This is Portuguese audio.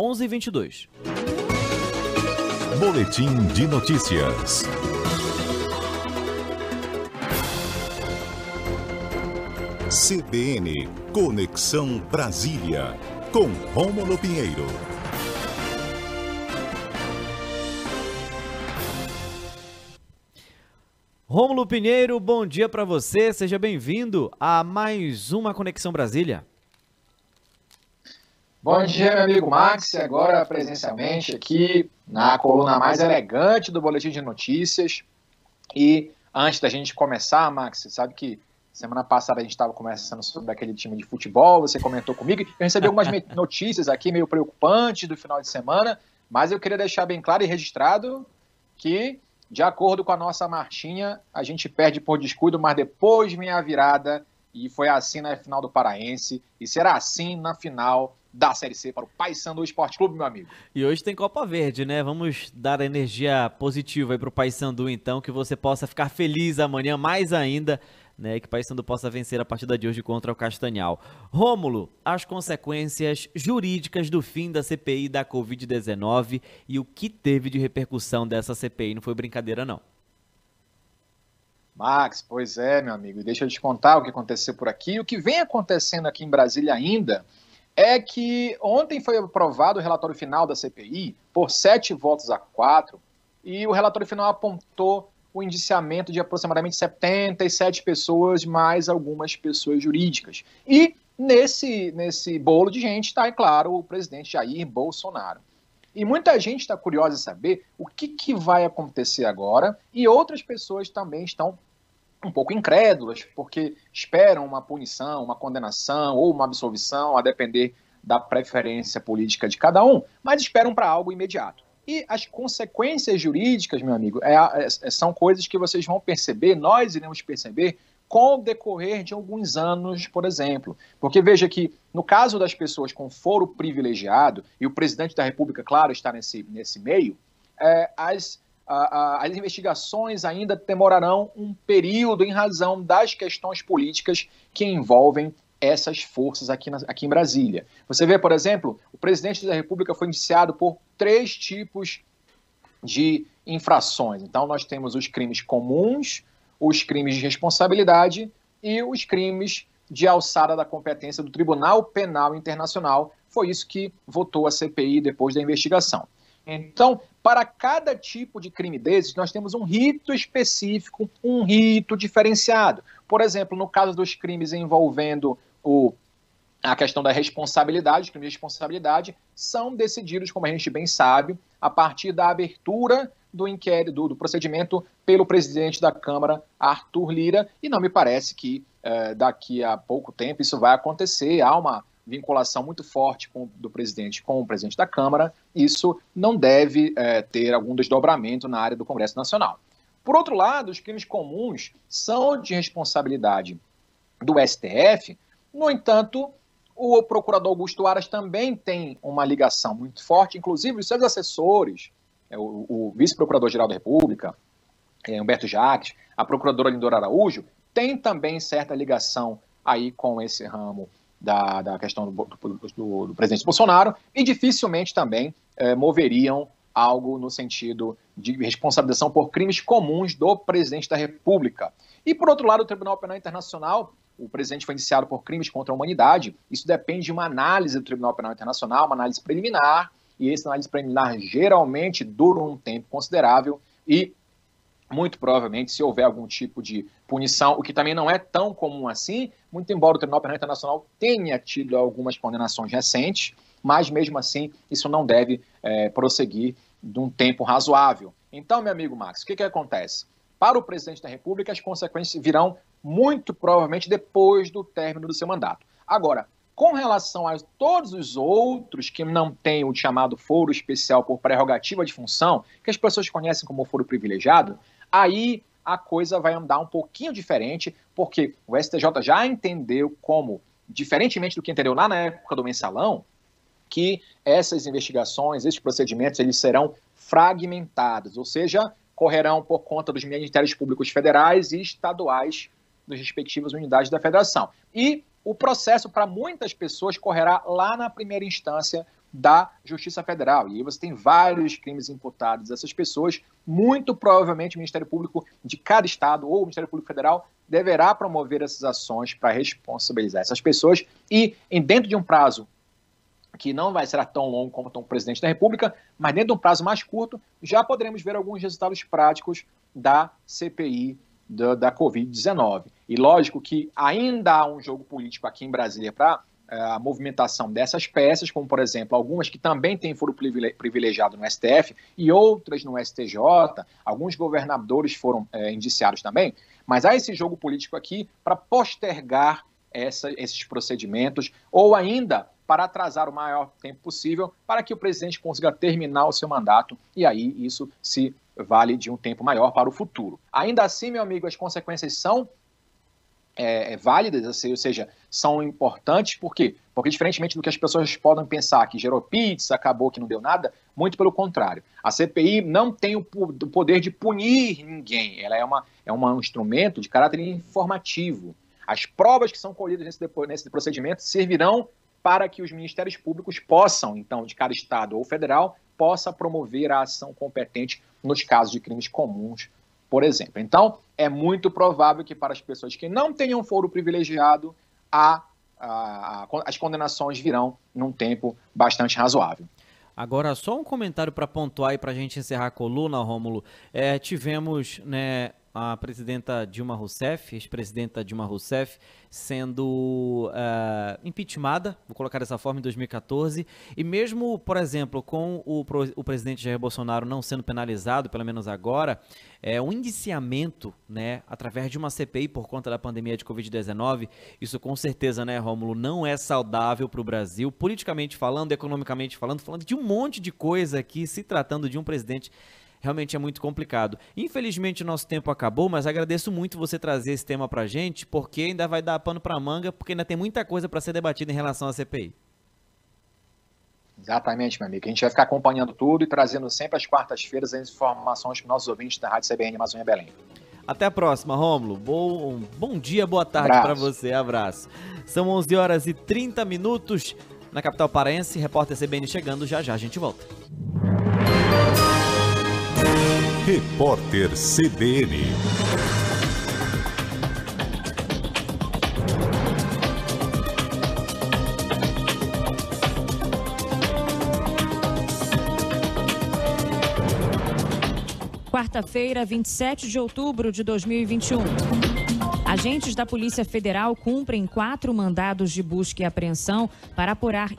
11h22. Boletim de notícias. CBN Conexão Brasília, com Rômulo Pinheiro. Rômulo Pinheiro, bom dia para você, seja bem-vindo a mais uma Conexão Brasília. Bom dia, meu amigo Max, agora presencialmente aqui na coluna mais elegante do Boletim de Notícias. E antes da gente começar, Max, você sabe que Semana passada a gente estava conversando sobre aquele time de futebol, você comentou comigo. Eu recebi algumas notícias aqui meio preocupantes do final de semana, mas eu queria deixar bem claro e registrado que, de acordo com a nossa marchinha, a gente perde por descuido, mas depois vem a virada e foi assim na final do Paraense e será assim na final da Série C para o Paysandu Esporte Clube, meu amigo. E hoje tem Copa Verde, né? Vamos dar energia positiva aí para o Paysandu, então, que você possa ficar feliz amanhã mais ainda né, que o Paysandu possa vencer a partida de hoje contra o Castanhal. Rômulo, as consequências jurídicas do fim da CPI da Covid-19 e o que teve de repercussão dessa CPI não foi brincadeira não. Max, pois é, meu amigo, deixa eu te contar o que aconteceu por aqui. O que vem acontecendo aqui em Brasília ainda é que ontem foi aprovado o relatório final da CPI por sete votos a quatro e o relatório final apontou o indiciamento de aproximadamente 77 pessoas, mais algumas pessoas jurídicas. E nesse, nesse bolo de gente está, é claro, o presidente Jair Bolsonaro. E muita gente está curiosa em saber o que, que vai acontecer agora, e outras pessoas também estão um pouco incrédulas, porque esperam uma punição, uma condenação ou uma absolvição, a depender da preferência política de cada um, mas esperam para algo imediato. E as consequências jurídicas, meu amigo, é, é, são coisas que vocês vão perceber, nós iremos perceber com o decorrer de alguns anos, por exemplo. Porque veja que, no caso das pessoas com foro privilegiado, e o presidente da República, claro, está nesse, nesse meio, é, as, as investigações ainda demorarão um período em razão das questões políticas que envolvem essas forças aqui, na, aqui em Brasília. Você vê, por exemplo, o presidente da República foi indiciado por três tipos de infrações. Então, nós temos os crimes comuns, os crimes de responsabilidade e os crimes de alçada da competência do Tribunal Penal Internacional. Foi isso que votou a CPI depois da investigação. Então, para cada tipo de crime desses, nós temos um rito específico, um rito diferenciado. Por exemplo, no caso dos crimes envolvendo o, a questão da responsabilidade, crimes de responsabilidade, são decididos, como a gente bem sabe, a partir da abertura do inquérito, do, do procedimento pelo presidente da Câmara, Arthur Lira, e não me parece que eh, daqui a pouco tempo isso vai acontecer. Há uma vinculação muito forte com, do presidente com o presidente da Câmara, isso não deve eh, ter algum desdobramento na área do Congresso Nacional. Por outro lado, os crimes comuns são de responsabilidade do STF, no entanto, o procurador Augusto Aras também tem uma ligação muito forte, inclusive os seus assessores, é, o, o vice-procurador-geral da República, é, Humberto Jacques, a procuradora Lindora Araújo, tem também certa ligação aí com esse ramo da, da questão do, do, do, presidente Bolsonaro e dificilmente também é, moveriam algo no sentido de responsabilização por crimes comuns do presidente da República. E, por outro lado, o Tribunal Penal Internacional o presidente foi indiciado por crimes contra a humanidade. Isso depende de uma análise do Tribunal Penal Internacional, uma análise preliminar, e essa análise preliminar geralmente dura um tempo considerável e muito provavelmente, se houver algum tipo de punição, o que também não é tão comum assim, muito embora o Tribunal Penal Internacional tenha tido algumas condenações recentes, mas mesmo assim isso não deve é, prosseguir de um tempo razoável. Então, meu amigo Max, o que, que acontece? Para o presidente da República, as consequências virão muito provavelmente depois do término do seu mandato. Agora, com relação a todos os outros que não têm o chamado foro especial por prerrogativa de função, que as pessoas conhecem como foro privilegiado, aí a coisa vai andar um pouquinho diferente, porque o STJ já entendeu como, diferentemente do que entendeu lá na época do mensalão, que essas investigações, esses procedimentos, eles serão fragmentados, ou seja, correrão por conta dos ministérios públicos federais e estaduais das respectivas unidades da federação. E o processo para muitas pessoas correrá lá na primeira instância da Justiça Federal. E aí você tem vários crimes imputados essas pessoas. Muito provavelmente o Ministério Público de cada estado ou o Ministério Público Federal deverá promover essas ações para responsabilizar essas pessoas e, dentro de um prazo que não vai ser tão longo como o presidente da República, mas dentro de um prazo mais curto, já poderemos ver alguns resultados práticos da CPI da, da Covid-19. E lógico que ainda há um jogo político aqui em Brasília para é, a movimentação dessas peças, como por exemplo algumas que também têm foro privilegiado no STF e outras no STJ, alguns governadores foram é, indiciados também, mas há esse jogo político aqui para postergar essa, esses procedimentos ou ainda para atrasar o maior tempo possível para que o presidente consiga terminar o seu mandato e aí isso se vale de um tempo maior para o futuro. Ainda assim, meu amigo, as consequências são é, é, válidas, ou seja, são importantes, por quê? Porque, diferentemente do que as pessoas podem pensar, que gerou pizza, acabou, que não deu nada, muito pelo contrário. A CPI não tem o, o poder de punir ninguém, ela é, uma, é um instrumento de caráter informativo. As provas que são colhidas nesse, nesse procedimento servirão para que os ministérios públicos possam, então, de cada estado ou federal, possa promover a ação competente nos casos de crimes comuns por exemplo. Então, é muito provável que para as pessoas que não tenham foro privilegiado, a, a, a, as condenações virão num tempo bastante razoável. Agora, só um comentário para pontuar e para a gente encerrar a coluna, Rômulo. É, tivemos né, a presidenta Dilma Rousseff, ex-presidenta Dilma Rousseff, sendo uh, impeachmentada, vou colocar dessa forma, em 2014. E mesmo, por exemplo, com o, o presidente Jair Bolsonaro não sendo penalizado, pelo menos agora, é, um indiciamento, né, através de uma CPI por conta da pandemia de Covid-19, isso com certeza, né, Rômulo, não é saudável para o Brasil, politicamente falando, economicamente falando, falando de um monte de coisa aqui, se tratando de um presidente realmente é muito complicado. Infelizmente, o nosso tempo acabou, mas agradeço muito você trazer esse tema pra gente, porque ainda vai dar pano pra manga, porque ainda tem muita coisa para ser debatida em relação à CPI. Exatamente, meu amigo. A gente vai ficar acompanhando tudo e trazendo sempre às quartas-feiras as informações para os nossos ouvintes da Rádio CBN Amazônia Belém. Até a próxima, Rômulo. Bom, bom dia, boa tarde para você. Abraço. São 11 horas e 30 minutos na capital paraense. Repórter CBN chegando. Já já a gente volta. Repórter CBN. Quarta-feira, 27 de outubro de 2021. Agentes da Polícia Federal cumprem quatro mandados de busca e apreensão para apurar